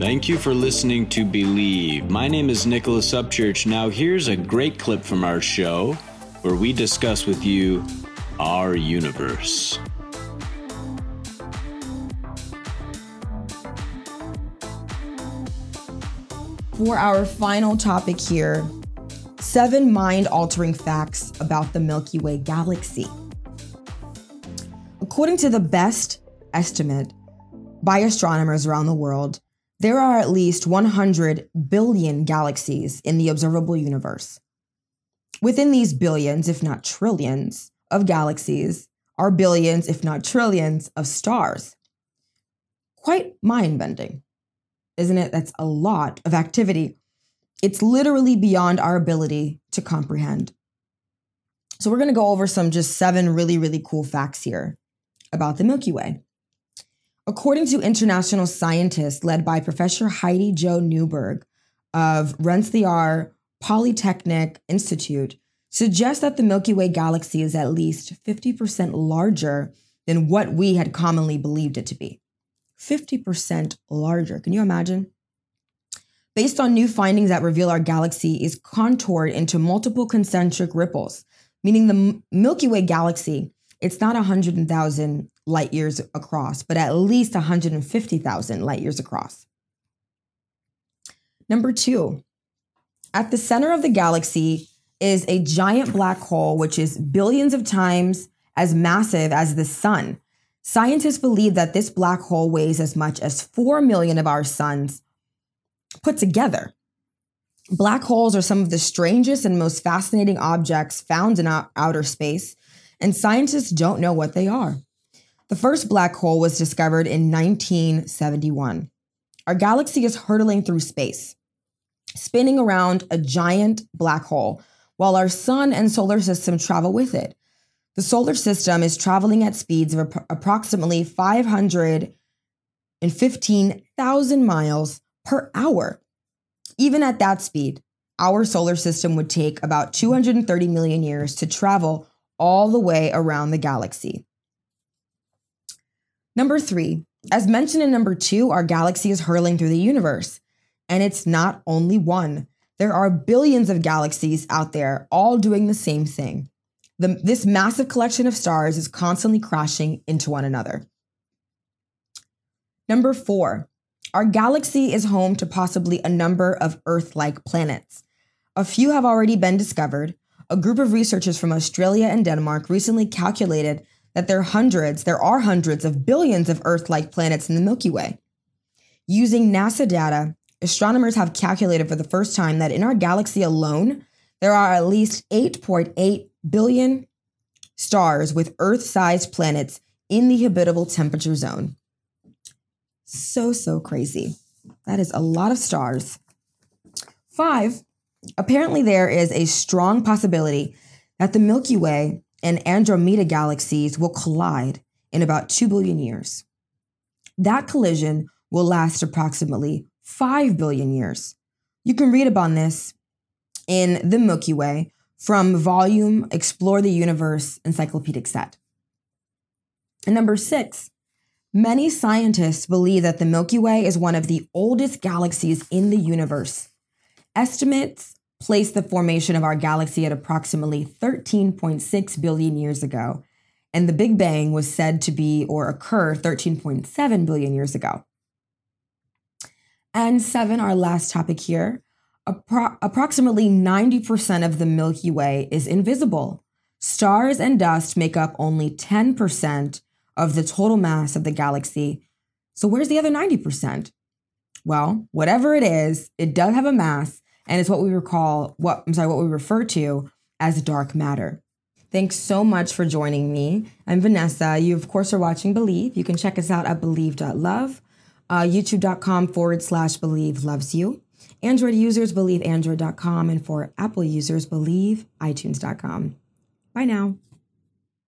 Thank you for listening to Believe. My name is Nicholas Upchurch. Now, here's a great clip from our show where we discuss with you our universe. For our final topic here seven mind altering facts about the Milky Way galaxy. According to the best estimate by astronomers around the world, there are at least 100 billion galaxies in the observable universe. Within these billions, if not trillions, of galaxies are billions, if not trillions, of stars. Quite mind bending, isn't it? That's a lot of activity. It's literally beyond our ability to comprehend. So, we're going to go over some just seven really, really cool facts here about the Milky Way. According to international scientists led by Professor Heidi Jo Newberg of Rensselaer Polytechnic Institute, suggests that the Milky Way galaxy is at least 50% larger than what we had commonly believed it to be. 50% larger. Can you imagine? Based on new findings that reveal our galaxy is contoured into multiple concentric ripples, meaning the Milky Way galaxy, it's not 100,000 light years across, but at least 150,000 light years across. Number two, at the center of the galaxy is a giant black hole, which is billions of times as massive as the sun. Scientists believe that this black hole weighs as much as 4 million of our suns put together. Black holes are some of the strangest and most fascinating objects found in outer space, and scientists don't know what they are. The first black hole was discovered in 1971. Our galaxy is hurtling through space, spinning around a giant black hole while our sun and solar system travel with it. The solar system is traveling at speeds of approximately 515,000 miles per hour. Even at that speed, our solar system would take about 230 million years to travel all the way around the galaxy. Number three, as mentioned in number two, our galaxy is hurling through the universe. And it's not only one. There are billions of galaxies out there, all doing the same thing. The, this massive collection of stars is constantly crashing into one another. Number four, our galaxy is home to possibly a number of Earth like planets. A few have already been discovered. A group of researchers from Australia and Denmark recently calculated that there are hundreds, there are hundreds of billions of Earth like planets in the Milky Way. Using NASA data, astronomers have calculated for the first time that in our galaxy alone, there are at least 8.8 billion stars with Earth sized planets in the habitable temperature zone. So, so crazy. That is a lot of stars. Five, apparently, there is a strong possibility that the Milky Way and Andromeda galaxies will collide in about 2 billion years. That collision will last approximately 5 billion years. You can read about this in the Milky Way from volume Explore the Universe encyclopedic set. And number six, many scientists believe that the Milky Way is one of the oldest galaxies in the universe. Estimates place the formation of our galaxy at approximately 13.6 billion years ago, and the Big Bang was said to be or occur 13.7 billion years ago. And seven, our last topic here. Appro- approximately 90% of the Milky Way is invisible. Stars and dust make up only 10% of the total mass of the galaxy. So, where's the other 90%? Well, whatever it is, it does have a mass, and it's what we recall, what I'm sorry, what we refer to as dark matter. Thanks so much for joining me. I'm Vanessa. You, of course, are watching Believe. You can check us out at believe.love uh, youtube.com forward slash believe loves you. Android users believe android.com, and for Apple users, believe iTunes.com. Bye now.